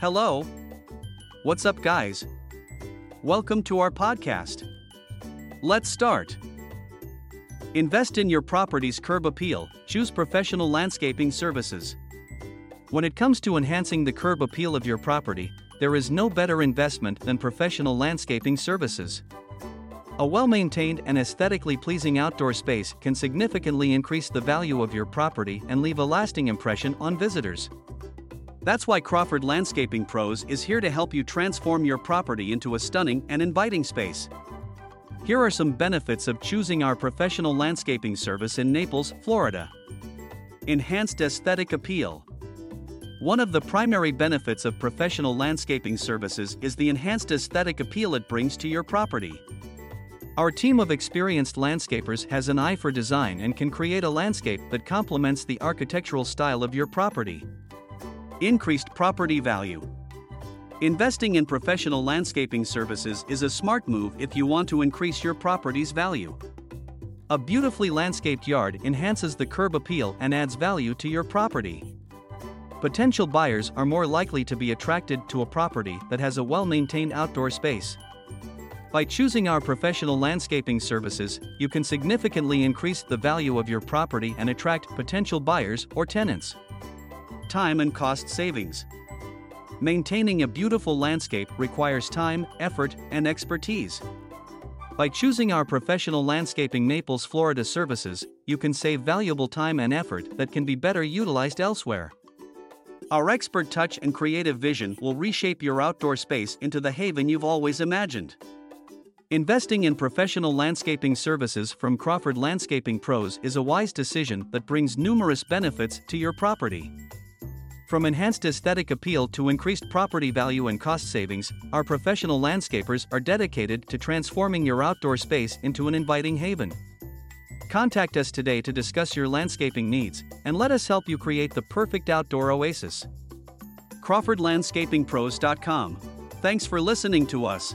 Hello. What's up, guys? Welcome to our podcast. Let's start. Invest in your property's curb appeal, choose professional landscaping services. When it comes to enhancing the curb appeal of your property, there is no better investment than professional landscaping services. A well maintained and aesthetically pleasing outdoor space can significantly increase the value of your property and leave a lasting impression on visitors. That's why Crawford Landscaping Pros is here to help you transform your property into a stunning and inviting space. Here are some benefits of choosing our professional landscaping service in Naples, Florida. Enhanced aesthetic appeal. One of the primary benefits of professional landscaping services is the enhanced aesthetic appeal it brings to your property. Our team of experienced landscapers has an eye for design and can create a landscape that complements the architectural style of your property. Increased property value. Investing in professional landscaping services is a smart move if you want to increase your property's value. A beautifully landscaped yard enhances the curb appeal and adds value to your property. Potential buyers are more likely to be attracted to a property that has a well maintained outdoor space. By choosing our professional landscaping services, you can significantly increase the value of your property and attract potential buyers or tenants. Time and cost savings. Maintaining a beautiful landscape requires time, effort, and expertise. By choosing our professional landscaping Naples, Florida services, you can save valuable time and effort that can be better utilized elsewhere. Our expert touch and creative vision will reshape your outdoor space into the haven you've always imagined. Investing in professional landscaping services from Crawford Landscaping Pros is a wise decision that brings numerous benefits to your property. From enhanced aesthetic appeal to increased property value and cost savings, our professional landscapers are dedicated to transforming your outdoor space into an inviting haven. Contact us today to discuss your landscaping needs and let us help you create the perfect outdoor oasis. CrawfordLandscapingPros.com. Thanks for listening to us.